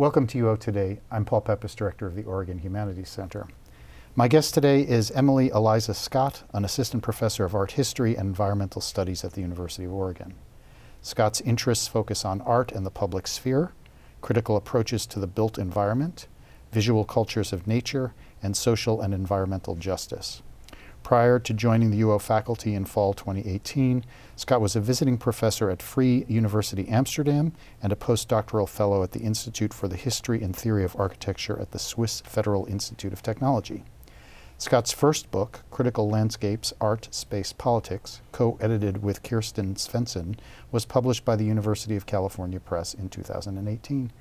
Welcome to UO Today. I'm Paul Peppis, Director of the Oregon Humanities Center. My guest today is Emily Eliza Scott, an assistant professor of art history and environmental studies at the University of Oregon. Scott's interests focus on art and the public sphere, critical approaches to the built environment, visual cultures of nature, and social and environmental justice. Prior to joining the UO faculty in fall 2018, Scott was a visiting professor at Free University Amsterdam and a postdoctoral fellow at the Institute for the History and Theory of Architecture at the Swiss Federal Institute of Technology. Scott's first book, Critical Landscapes Art, Space, Politics, co edited with Kirsten Swenson, was published by the University of California Press in 2018.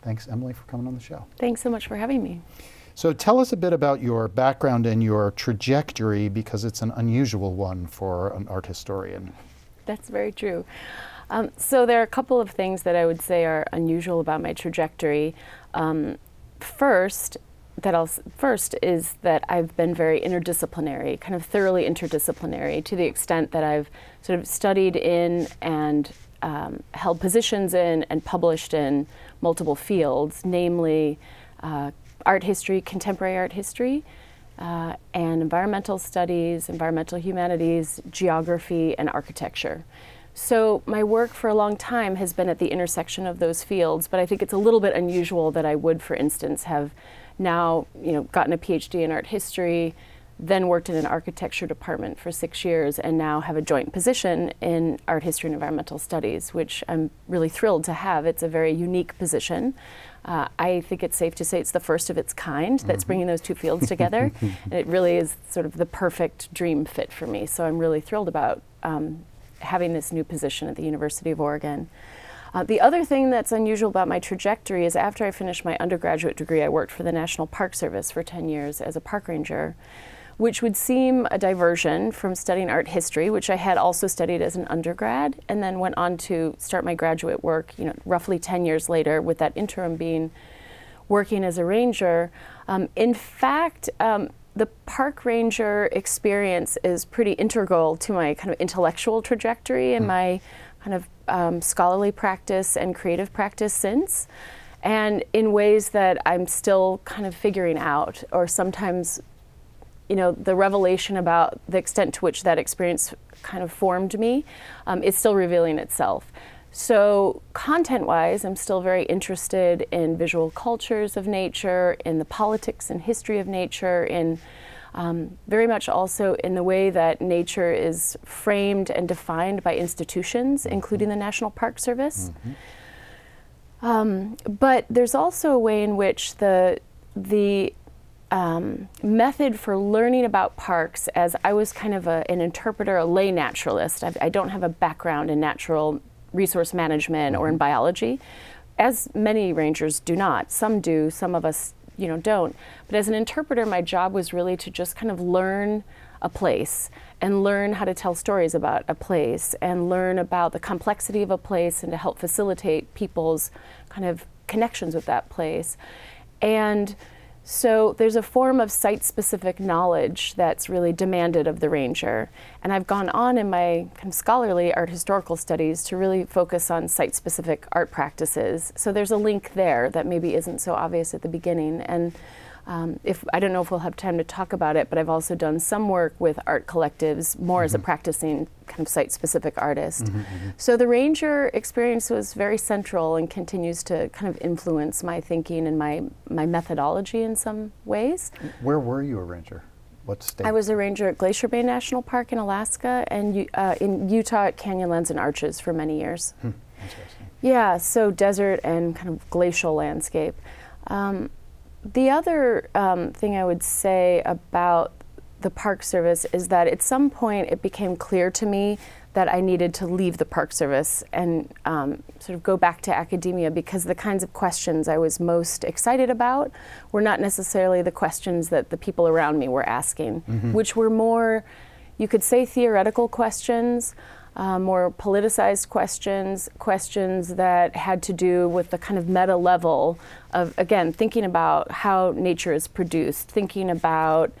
Thanks, Emily, for coming on the show. Thanks so much for having me. So, tell us a bit about your background and your trajectory because it's an unusual one for an art historian. That's very true. Um, so, there are a couple of things that I would say are unusual about my trajectory. Um, first, that I'll first is that I've been very interdisciplinary, kind of thoroughly interdisciplinary, to the extent that I've sort of studied in and um, held positions in and published in multiple fields, namely uh, art history, contemporary art history, uh, and environmental studies, environmental humanities, geography, and architecture. So my work for a long time has been at the intersection of those fields, but I think it's a little bit unusual that I would, for instance, have now you know gotten a PhD in art history, then worked in an architecture department for six years, and now have a joint position in art history and environmental studies, which I'm really thrilled to have. It's a very unique position. Uh, I think it's safe to say it's the first of its kind that's mm-hmm. bringing those two fields together. and it really is sort of the perfect dream fit for me. So I'm really thrilled about um, having this new position at the University of Oregon. Uh, the other thing that's unusual about my trajectory is after I finished my undergraduate degree, I worked for the National Park Service for 10 years as a park ranger, which would seem a diversion from studying art history, which I had also studied as an undergrad, and then went on to start my graduate work, you know, roughly 10 years later, with that interim being working as a ranger. Um, in fact, um, the park ranger experience is pretty integral to my kind of intellectual trajectory and mm. my kind of um, scholarly practice and creative practice since, and in ways that I'm still kind of figuring out, or sometimes, you know, the revelation about the extent to which that experience kind of formed me um, is still revealing itself. So, content wise, I'm still very interested in visual cultures of nature, in the politics and history of nature, in um, very much also in the way that nature is framed and defined by institutions, mm-hmm. including the National Park Service. Mm-hmm. Um, but there's also a way in which the the um, method for learning about parks, as I was kind of a, an interpreter, a lay naturalist. I do not have a background in natural resource management or in mm-hmm. biology, as many rangers do not. Some do. Some of us you know don't but as an interpreter my job was really to just kind of learn a place and learn how to tell stories about a place and learn about the complexity of a place and to help facilitate people's kind of connections with that place and so there's a form of site specific knowledge that's really demanded of the ranger. And I've gone on in my kind of scholarly art historical studies to really focus on site specific art practices. So there's a link there that maybe isn't so obvious at the beginning. And um, if I don't know if we'll have time to talk about it, but I've also done some work with art collectives, more mm-hmm. as a mm-hmm. practicing kind of site-specific artist. Mm-hmm, mm-hmm. So the ranger experience was very central and continues to kind of influence my thinking and my my methodology in some ways. Where were you a ranger? What state? I was a ranger at Glacier Bay National Park in Alaska and uh, in Utah at Canyonlands and Arches for many years. Hmm. Yeah, so desert and kind of glacial landscape. Um, the other um, thing I would say about the Park Service is that at some point it became clear to me that I needed to leave the Park Service and um, sort of go back to academia because the kinds of questions I was most excited about were not necessarily the questions that the people around me were asking, mm-hmm. which were more, you could say, theoretical questions uh, more politicized questions, questions that had to do with the kind of meta level of, again, thinking about how nature is produced, thinking about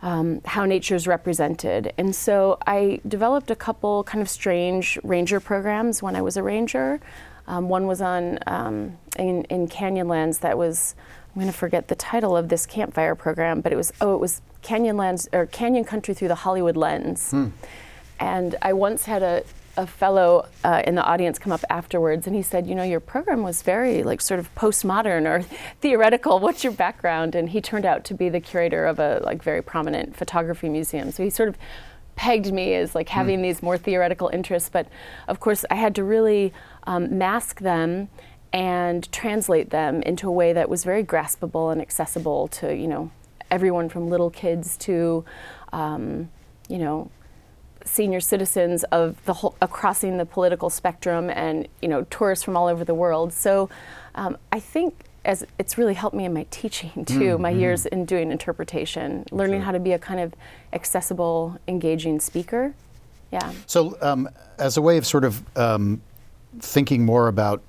um, how nature is represented. And so I developed a couple kind of strange ranger programs when I was a ranger. Um, one was on um, in, in Canyonlands that was I'm going to forget the title of this campfire program, but it was oh it was Canyonlands or Canyon Country through the Hollywood lens. Hmm. And I once had a, a fellow uh, in the audience come up afterwards and he said, You know, your program was very like sort of postmodern or theoretical. What's your background? And he turned out to be the curator of a like very prominent photography museum. So he sort of pegged me as like having mm. these more theoretical interests. But of course, I had to really um, mask them and translate them into a way that was very graspable and accessible to, you know, everyone from little kids to, um, you know, senior citizens of the whole, crossing the political spectrum and you know tourists from all over the world. So um, I think as it's really helped me in my teaching too, mm, my mm. years in doing interpretation, learning sure. how to be a kind of accessible, engaging speaker. Yeah. So um, as a way of sort of um, thinking more about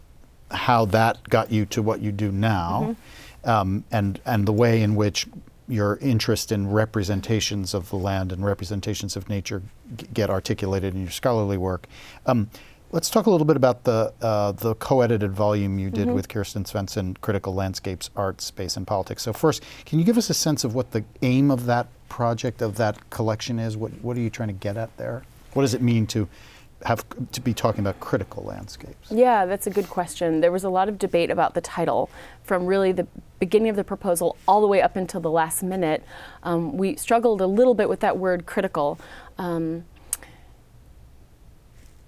how that got you to what you do now, mm-hmm. um, and and the way in which your interest in representations of the land and representations of nature g- get articulated in your scholarly work. Um, let's talk a little bit about the uh, the co-edited volume you did mm-hmm. with Kirsten Swenson, Critical Landscapes, Art, Space, and Politics. So first, can you give us a sense of what the aim of that project, of that collection is? What what are you trying to get at there? What does it mean to have to be talking about critical landscapes? Yeah, that's a good question. There was a lot of debate about the title from really the beginning of the proposal all the way up until the last minute. Um, we struggled a little bit with that word critical. Um,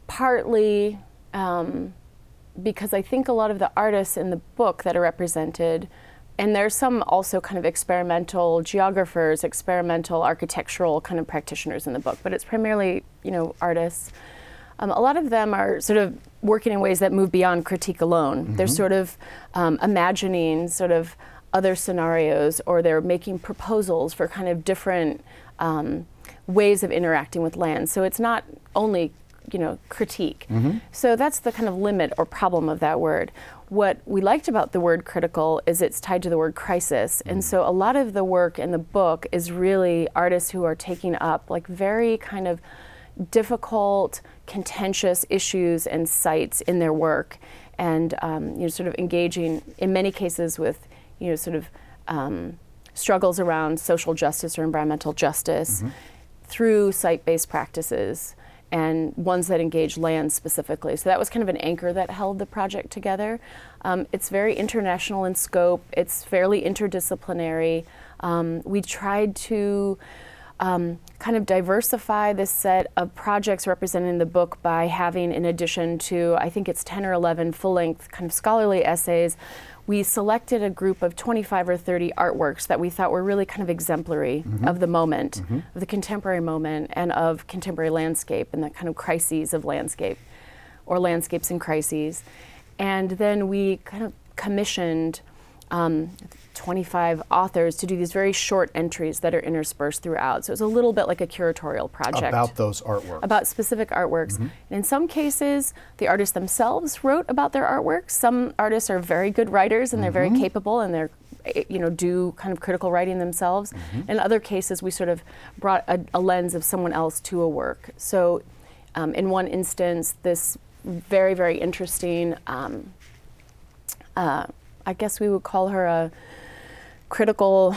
partly um, because I think a lot of the artists in the book that are represented and there's some also kind of experimental geographers, experimental architectural kind of practitioners in the book, but it's primarily, you know, artists um, a lot of them are sort of working in ways that move beyond critique alone. Mm-hmm. They're sort of um, imagining sort of other scenarios or they're making proposals for kind of different um, ways of interacting with land. So it's not only you know critique. Mm-hmm. So that's the kind of limit or problem of that word. What we liked about the word critical is it's tied to the word crisis. Mm-hmm. And so a lot of the work in the book is really artists who are taking up like very kind of difficult, contentious issues and sites in their work, and um, you know, sort of engaging in many cases with you know, sort of um, struggles around social justice or environmental justice mm-hmm. through site-based practices and ones that engage land specifically. So that was kind of an anchor that held the project together. Um, it's very international in scope. It's fairly interdisciplinary. Um, we tried to um, kind of diversify this set of projects represented in the book by having, in addition to, I think it's 10 or 11 full length kind of scholarly essays, we selected a group of 25 or 30 artworks that we thought were really kind of exemplary mm-hmm. of the moment, mm-hmm. of the contemporary moment, and of contemporary landscape and the kind of crises of landscape or landscapes and crises. And then we kind of commissioned um, 25 authors to do these very short entries that are interspersed throughout. So it's a little bit like a curatorial project. About those artworks. About specific artworks. Mm-hmm. And in some cases, the artists themselves wrote about their artworks. Some artists are very good writers and mm-hmm. they're very mm-hmm. capable and they're eh, you know do kind of critical writing themselves. Mm-hmm. In other cases, we sort of brought a, a lens of someone else to a work. So um, in one instance, this very very interesting um, uh, I guess we would call her a critical.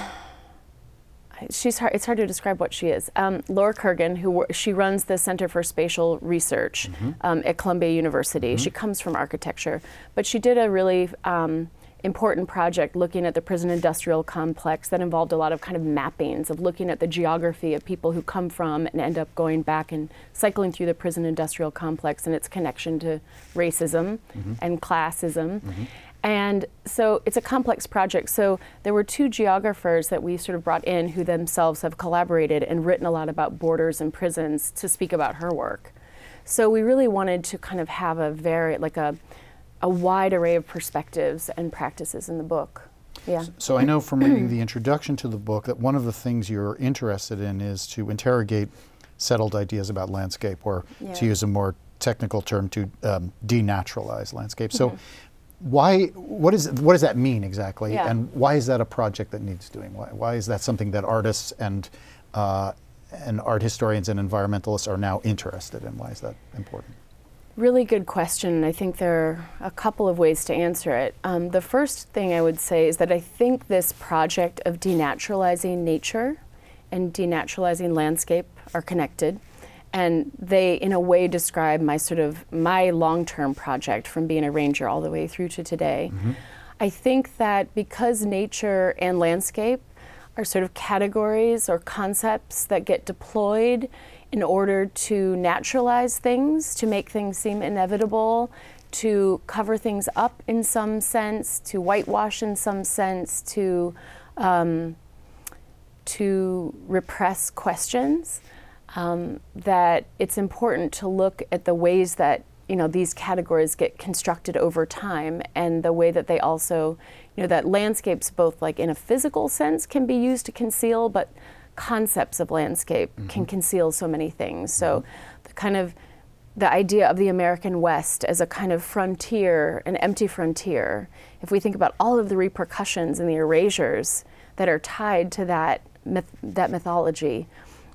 She's hard, it's hard to describe what she is. Um, Laura Kurgan, who she runs the Center for Spatial Research mm-hmm. um, at Columbia University. Mm-hmm. She comes from architecture, but she did a really um, important project looking at the prison industrial complex that involved a lot of kind of mappings of looking at the geography of people who come from and end up going back and cycling through the prison industrial complex and its connection to racism mm-hmm. and classism. Mm-hmm. And so it's a complex project. So there were two geographers that we sort of brought in who themselves have collaborated and written a lot about borders and prisons to speak about her work. So we really wanted to kind of have a very, like a, a wide array of perspectives and practices in the book. Yeah. So I know from reading the introduction to the book that one of the things you're interested in is to interrogate settled ideas about landscape, or yeah. to use a more technical term, to um, denaturalize landscape. So mm-hmm why what is what does that mean exactly yeah. and why is that a project that needs doing why, why is that something that artists and uh, and art historians and environmentalists are now interested in? Why is that important? Really good question. I think there are a couple of ways to answer it. Um, the first thing I would say is that I think this project of denaturalizing nature and denaturalizing landscape are connected. And they, in a way, describe my sort of my long-term project from being a ranger all the way through to today. Mm-hmm. I think that because nature and landscape are sort of categories or concepts that get deployed in order to naturalize things, to make things seem inevitable, to cover things up in some sense, to whitewash in some sense, to um, to repress questions. Um, that it's important to look at the ways that you know these categories get constructed over time, and the way that they also, you know, that landscapes both like in a physical sense can be used to conceal, but concepts of landscape mm-hmm. can conceal so many things. So, mm-hmm. the kind of the idea of the American West as a kind of frontier, an empty frontier, if we think about all of the repercussions and the erasures that are tied to that myth, that mythology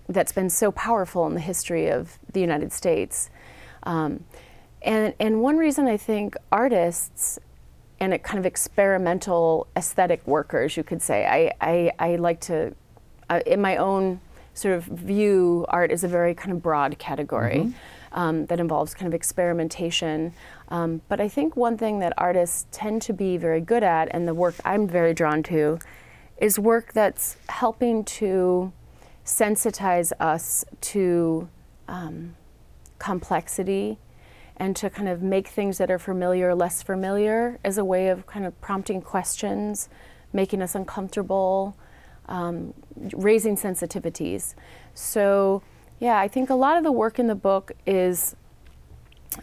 that's been so powerful in the history of the United States. Um, and, and one reason I think artists and a kind of experimental aesthetic workers, you could say, I, I, I like to uh, in my own sort of view, art is a very kind of broad category mm-hmm. um, that involves kind of experimentation. Um, but I think one thing that artists tend to be very good at, and the work I'm very drawn to, is work that's helping to sensitize us to um, complexity and to kind of make things that are familiar less familiar as a way of kind of prompting questions, making us uncomfortable um, raising sensitivities. So, yeah, I think a lot of the work in the book is,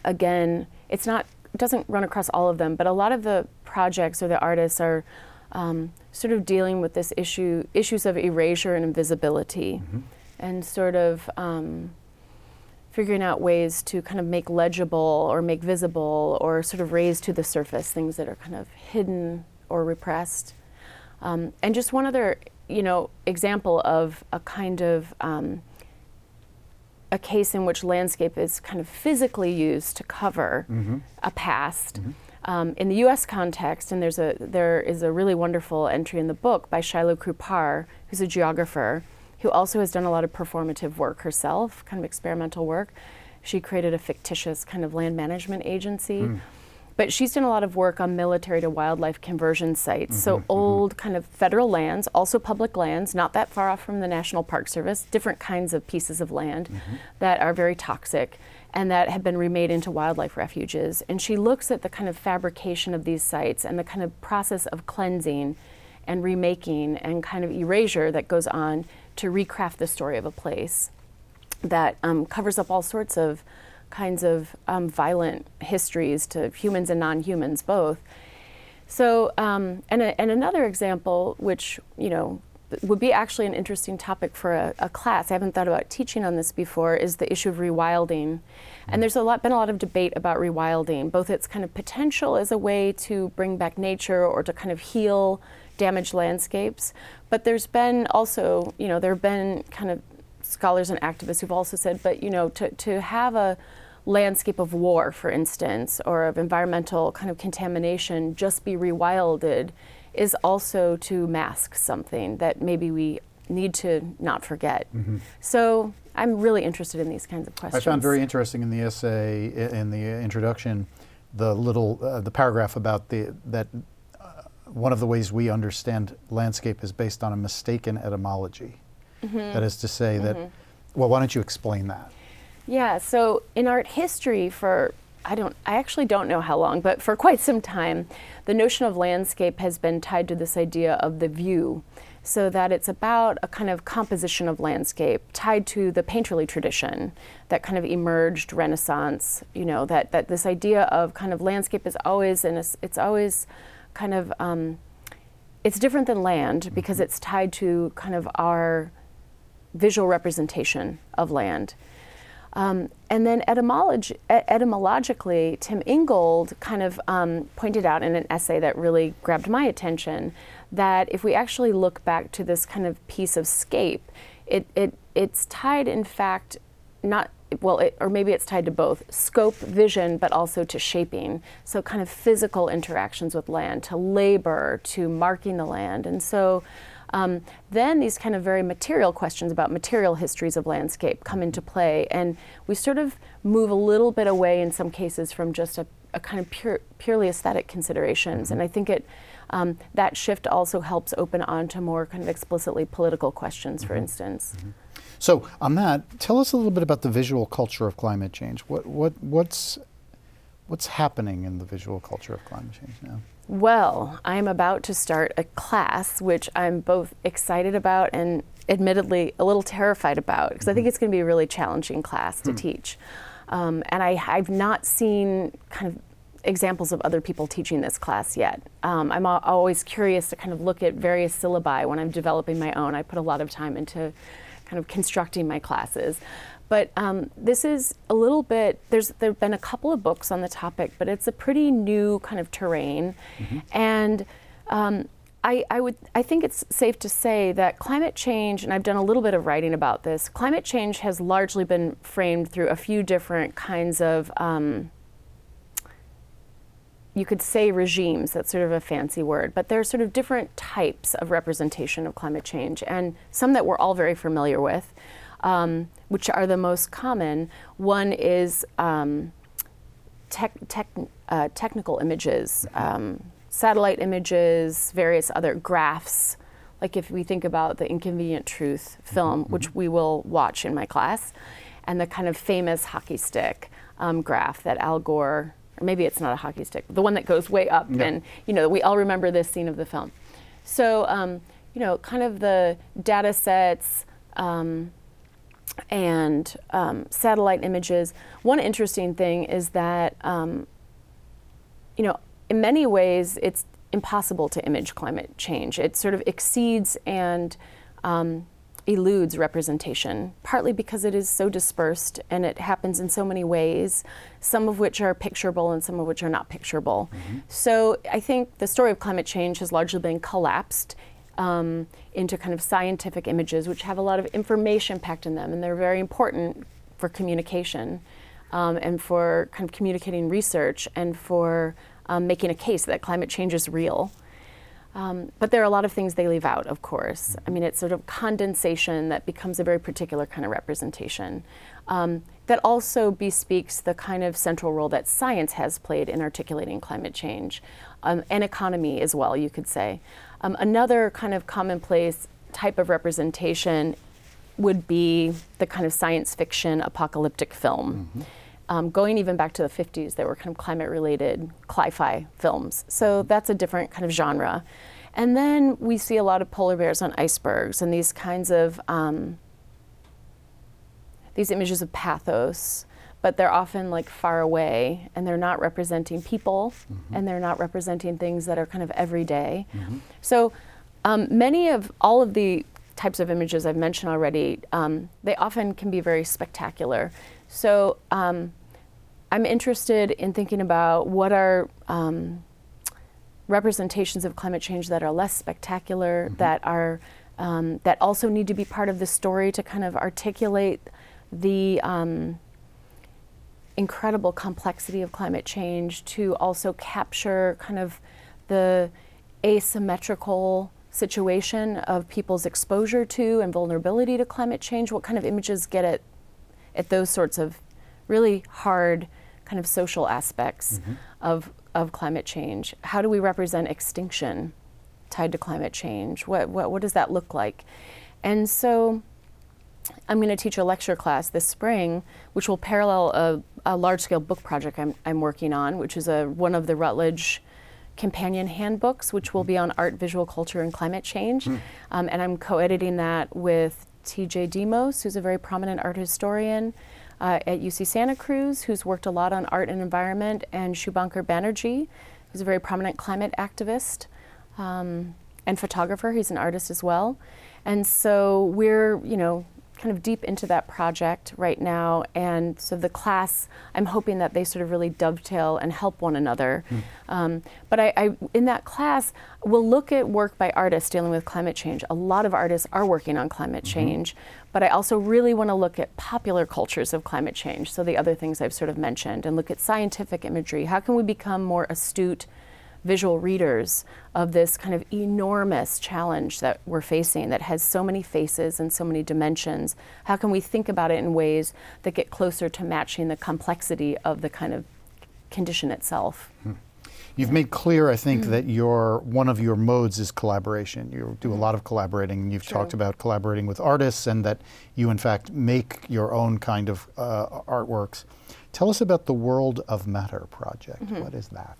again, it's not it doesn't run across all of them, but a lot of the projects or the artists are um, sort of dealing with this issue issues of erasure and invisibility, mm-hmm. and sort of. Um, figuring out ways to kind of make legible or make visible or sort of raise to the surface things that are kind of hidden or repressed. Um, and just one other you know, example of a kind of um, a case in which landscape is kind of physically used to cover mm-hmm. a past. Mm-hmm. Um, in the U.S. context, and there's a there is a really wonderful entry in the book by Shiloh Krupar, who's a geographer, who also has done a lot of performative work herself, kind of experimental work. She created a fictitious kind of land management agency. Mm but she's done a lot of work on military to wildlife conversion sites. Mm-hmm, so mm-hmm. old kind of federal lands, also public lands, not that far off from the National Park Service, different kinds of pieces of land mm-hmm. that are very toxic and that have been remade into wildlife refuges. And she looks at the kind of fabrication of these sites and the kind of process of cleansing and remaking and kind of erasure that goes on to recraft the story of a place that um, covers up all sorts of kinds of um, violent histories to humans and non-humans both. So, um, and, a, and another example, which you know would be actually an interesting topic for a, a, class. I haven't thought about teaching on this before. Is the issue of rewilding, and there's a lot been a lot of debate about rewilding, both its kind of potential as a way to bring back nature or to kind of heal damaged landscapes, but there's been also you know there have been kind of scholars and activists who've also said, but you know, to, to have a landscape of war, for instance, or of environmental kind of contamination just be rewilded is also to mask something that maybe we need to not forget. Mm-hmm. So I'm really interested in these kinds of questions. I found very interesting in the essay, in the introduction, the little, uh, the paragraph about the, that uh, one of the ways we understand landscape is based on a mistaken etymology. Mm-hmm. That is to say that, mm-hmm. well, why don't you explain that? Yeah, so in art history, for I don't, I actually don't know how long, but for quite some time, the notion of landscape has been tied to this idea of the view, so that it's about a kind of composition of landscape tied to the painterly tradition that kind of emerged Renaissance. You know that that this idea of kind of landscape is always and it's always kind of um, it's different than land because mm-hmm. it's tied to kind of our visual representation of land. Um, and then etymologically, Tim Ingold kind of um, pointed out in an essay that really grabbed my attention that if we actually look back to this kind of piece of scape, it, it, it's tied, in fact, not well, it, or maybe it's tied to both scope, vision, but also to shaping. So, kind of physical interactions with land, to labor, to marking the land. And so, um, then these kind of very material questions about material histories of landscape come into play. And we sort of move a little bit away in some cases from just a, a kind of pure, purely aesthetic considerations. Mm-hmm. And I think it um, that shift also helps open on to more kind of explicitly political questions, mm-hmm. for instance. Mm-hmm. So, on that, tell us a little bit about the visual culture of climate change. What, what, what's, what's happening in the visual culture of climate change now? Well, I'm about to start a class which I'm both excited about and admittedly a little terrified about because mm-hmm. I think mm-hmm. it's going to be a really challenging class to mm. teach. Um, and I, have not seen kind of examples of other people teaching this class yet. Um, I'm always curious to kind of look at various syllabi when I'm developing my own. I put a lot of time into kind of constructing my classes. But um, this is a little bit, there's there have been a couple of books on the topic, but it's a pretty new kind of terrain. Mm-hmm. And um, I, I, would I think it's safe to say that climate change, and I've done a little bit of writing about this, climate change has largely been framed through a few different kinds of um, you could say regimes, that's sort of a fancy word, but there are sort of different types of representation of climate change, and some that we're all very familiar with, um, which are the most common. One is um, tech, tech, uh, technical images, um, satellite images, various other graphs. Like if we think about the Inconvenient Truth film, mm-hmm. which we will watch in my class, and the kind of famous hockey stick um, graph that Al Gore or maybe it's not a hockey stick, the one that goes way up, yeah. and you know we all remember this scene of the film. So um, you know, kind of the data sets um, and um, satellite images. One interesting thing is that um, you know, in many ways, it's impossible to image climate change. It sort of exceeds and um, eludes representation, partly because it is so dispersed and it happens in so many ways, some of which are picturable and some of which are not picturable. Mm-hmm. So I think the story of climate change has largely been collapsed um, into kind of scientific images, which have a lot of information packed in them, and they're very important for communication um, and for kind of communicating research and for um, making a case that climate change is real. Um, but there are a lot of things they leave out, of course. I mean, it's sort of condensation that becomes a very particular kind of representation. Um, that also bespeaks the kind of central role that science has played in articulating climate change, um, and economy as well, you could say. Um, another kind of commonplace type of representation would be the kind of science fiction apocalyptic film. Mm-hmm. Um, going even back to the 50s, there were kind of climate related cli-fi films. So that's a different kind of genre. And then we see a lot of polar bears on icebergs and these kinds of um, these images of pathos, but they're often like far away and they're not representing people mm-hmm. and they're not representing things that are kind of everyday. Mm-hmm. So um, many of all of the types of images I've mentioned already, um, they often can be very spectacular. So um, I'm interested in thinking about what are um, representations of climate change that are less spectacular, mm-hmm. that are um, that also need to be part of the story to kind of articulate the um, incredible complexity of climate change, to also capture kind of the asymmetrical situation of people's exposure to and vulnerability to climate change. What kind of images get at at those sorts of really hard kind of social aspects mm-hmm. of, of climate change. How do we represent extinction tied to climate change? What, what, what does that look like? And so I'm going to teach a lecture class this spring, which will parallel a, a large scale book project I'm, I'm working on, which is a, one of the Routledge companion handbooks, which will be on art, visual culture, and climate change. Mm. Um, and I'm co editing that with TJ Demos, who's a very prominent art historian uh, at UC Santa Cruz, who's worked a lot on art and environment, and Subhankar Banerjee, who's a very prominent climate activist um, and photographer. He's an artist as well. And so we're, you know, kind of deep into that project right now, and so the class, I'm hoping that they sort of really dovetail and help one another. Mm. Um, but I, I, in that class, we'll look at work by artists dealing with climate change. A lot of artists are working on climate mm-hmm. change, but I also really want to look at popular cultures of climate change. So the other things I've sort of mentioned, and look at scientific imagery. How can we become more astute? Visual readers of this kind of enormous challenge that we're facing that has so many faces and so many dimensions. How can we think about it in ways that get closer to matching the complexity of the kind of condition itself? Hmm. You've made clear, I think, mm-hmm. that your one of your modes is collaboration. You do a lot of collaborating, and you've True. talked about collaborating with artists, and that you, in fact, make your own kind of uh, artworks. Tell us about the World of Matter project. Mm-hmm. What is that?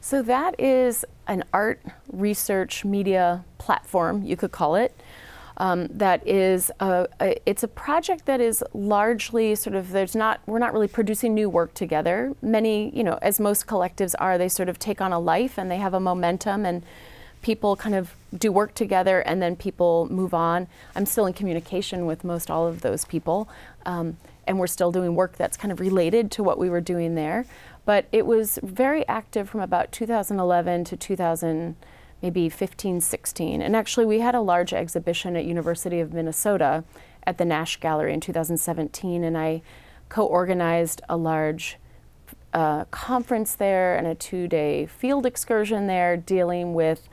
So that is an art research media platform, you could call it. Um, that is a, a, it's a project that is largely sort of there's not we're not really producing new work together many you know as most collectives are they sort of take on a life and they have a momentum and people kind of do work together and then people move on i'm still in communication with most all of those people um, and we're still doing work that's kind of related to what we were doing there but it was very active from about 2011 to 2000, maybe 15, 16. And actually, we had a large exhibition at University of Minnesota at the Nash Gallery in 2017, and I co-organized a large uh, conference there and a two-day field excursion there, dealing with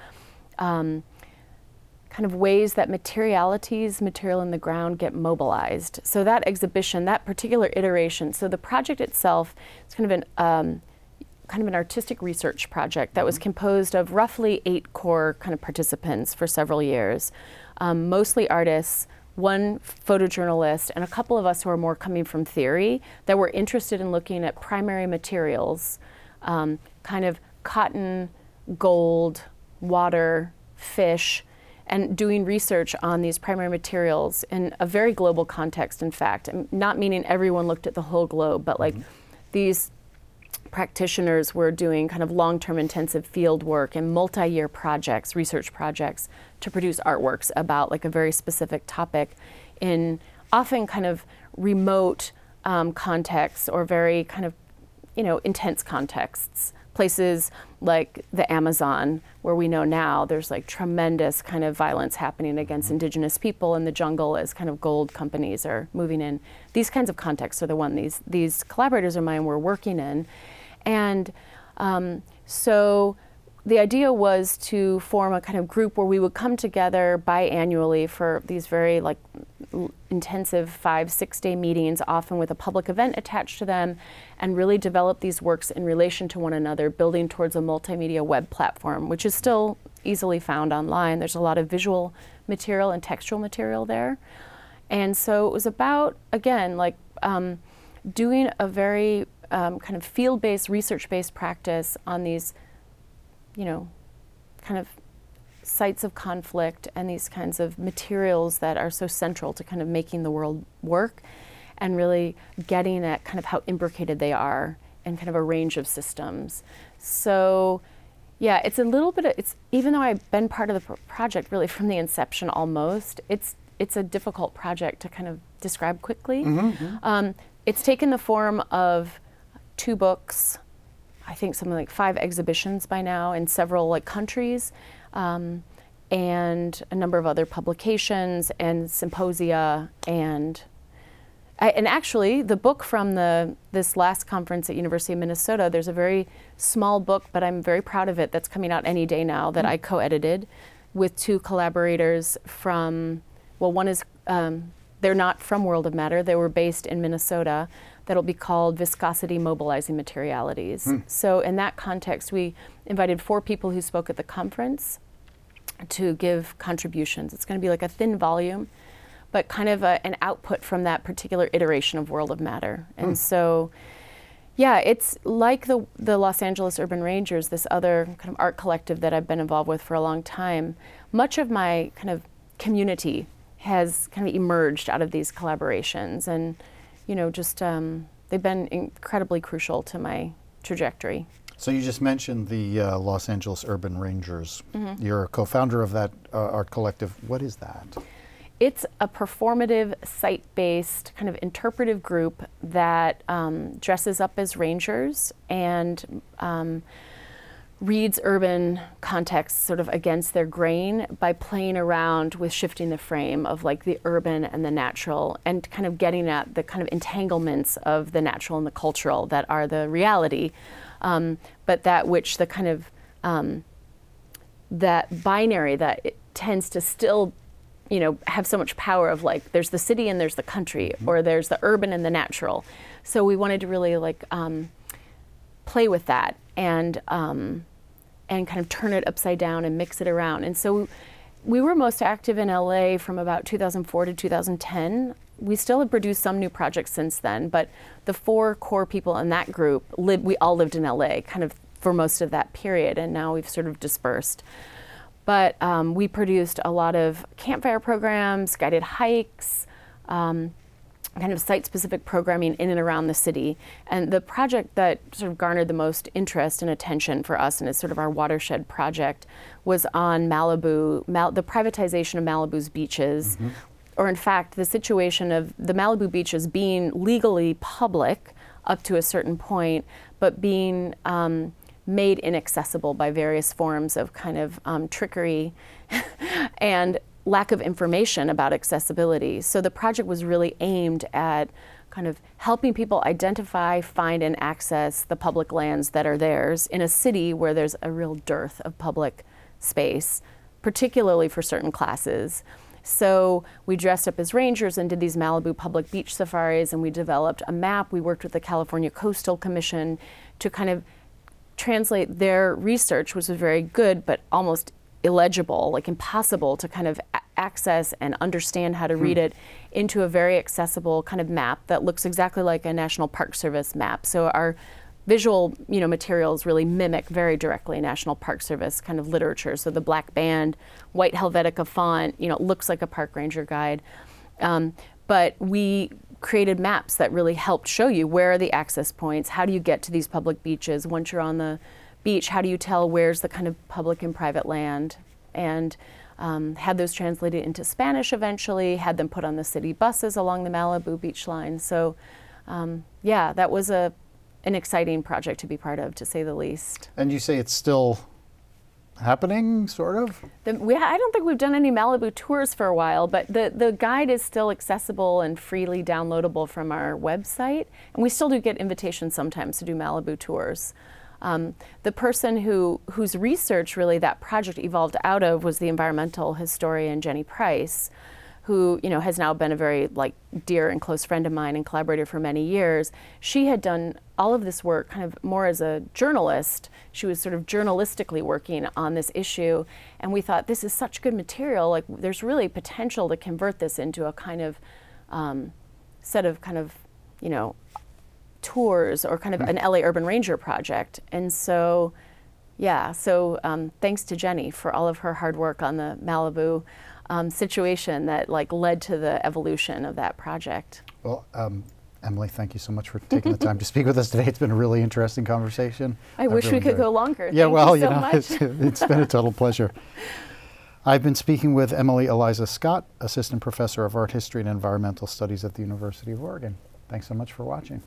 um, kind of ways that materialities, material in the ground, get mobilized. So that exhibition, that particular iteration, so the project itself is kind of an um, kind of an artistic research project that was mm-hmm. composed of roughly eight core kind of participants for several years, um, mostly artists, one photojournalist, and a couple of us who are more coming from theory that were interested in looking at primary materials, um, kind of cotton, gold, water, fish, and doing research on these primary materials in a very global context, in fact, not meaning everyone looked at the whole globe, but like mm-hmm. these practitioners were doing kind of long term intensive field work and multi year projects, research projects, to produce artworks about like a very specific topic in often kind of remote um, contexts or very kind of you know intense contexts places like the Amazon, where we know now there's like tremendous kind of violence happening against indigenous people in the jungle as kind of gold companies are moving in. These kinds of contexts are the one these these collaborators of mine were working in, and um, so the idea was to form a kind of group where we would come together biannually for these very like intensive five six day meetings often with a public event attached to them and really develop these works in relation to one another building towards a multimedia web platform which is still easily found online. There's a lot of visual material and textual material there. And so it was about again like um, doing a very um, kind of field-based research-based practice on these you know, kind of sites of conflict and these kinds of materials that are so central to kind of making the world work and really getting at kind of how imbricated they are in kind of a range of systems. So, yeah, it's a little bit of, it's even though I've been part of the project really from the inception almost, it's it's a difficult project to kind of describe quickly. Mm-hmm. mm-hmm. Um, it's taken the form of two books, I think something like five exhibitions by now in several like countries, um, and a number of other publications and symposia and. I, and actually, the book from the this last conference at University of Minnesota, there's a very small book, but I'm very proud of it. That's coming out any day now. That mm-hmm. I co-edited with two collaborators from. Well, one is um, they're not from World of Matter. They were based in Minnesota, that'll be called Viscosity Mobilizing Materialities. Hmm. So, in that context, we invited four people who spoke at the conference to give contributions. It's going to be like a thin volume, but kind of a, an output from that particular iteration of World of Matter. And hmm. so, yeah, it's like the the Los Angeles Urban Rangers, this other kind of art collective that I've been involved with for a long time. Much of my kind of community has kind of emerged out of these collaborations, and you know, just um, they've been incredibly crucial to my trajectory. So you just mentioned the uh, Los Angeles Urban Rangers. Mm-hmm. You're a co-founder of that uh, art collective. What is that? it's a performative, site based, kind of interpretive group that um, dresses up as rangers and um, reads urban contexts sort of against their grain by playing around with shifting the frame of like the urban and the natural and kind of getting at the kind of entanglements of the natural and the cultural that are the reality, um, but that which the kind of um, that binary that tends to still you know have so much power of like there's the city and there's the country mm-hmm. or there's the urban and the natural so we wanted to really like um, play with that and um, and kind of turn it upside down and mix it around. And so we were most active in LA from about 2004 to 2010 we still have produced some new projects since then but the four core people in that group lived we all lived in LA kind of for most of that period and now we've sort of dispersed. But um, we produced a lot of campfire programs, guided hikes, um, kind of site specific programming in and around the city. And the project that sort of garnered the most interest and attention for us, and is sort of our watershed project, was on Malibu, Mal- the privatization of Malibu's beaches. Mm-hmm. Or, in fact, the situation of the Malibu beaches being legally public up to a certain point, but being um, made inaccessible by various forms of kind of um, trickery and lack of information about accessibility. So the project was really aimed at kind of helping people identify, find, and access the public lands that are theirs in a city where there's a real dearth of public space, particularly for certain classes. So we dressed up as rangers and did these Malibu public beach safaris, and we developed a map. We worked with the California Coastal Commission to kind of translate their research, which was very good, but almost illegible, like impossible to kind of a- access and understand how to hmm. read it, into a very accessible kind of map that looks exactly like a National Park Service map. So our visual you know materials really mimic very directly National Park Service kind of literature. So the black band, white Helvetica font, you know, looks like a park ranger guide. Um, but we created maps that really helped show you where are the access points, how do you get to these public beaches once you're on the beach, how do you tell where's the kind of public and private land, and um, had those translated into Spanish eventually, had them put on the city buses along the Malibu beach line. So, um, yeah, that was a an exciting project to be part of, to say the least. And you say it's still happening, sort of? The, we, I don't think we've done any Malibu tours for a while, but the, the guide is still accessible and freely downloadable from our website. And we still do get invitations sometimes to do Malibu tours. Um, the person who whose research really that project evolved out of was the environmental historian Jenny Price, who you know has now been a very like dear and close friend of mine and collaborator for many years. She had done all of this work kind of more as a journalist. She was sort of journalistically working on this issue, and we thought this is such good material. Like, there's really potential to convert this into a kind of um, set of kind of, you know, tours or kind of an LA Urban Ranger project. And so, yeah, so um, thanks to Jenny for all of her hard work on the Malibu um, situation that like led to the evolution of that project. Well, um, Emily, thank you so much for taking the time to speak with us today. It's been a really interesting conversation. I I've wish really we could go longer. Yeah, thank well, you, so know, it's, it's been a total pleasure. I've been speaking with Emily Eliza Scott, Assistant Professor of Art History and Environmental Studies at the University of Oregon. Thanks so much for watching.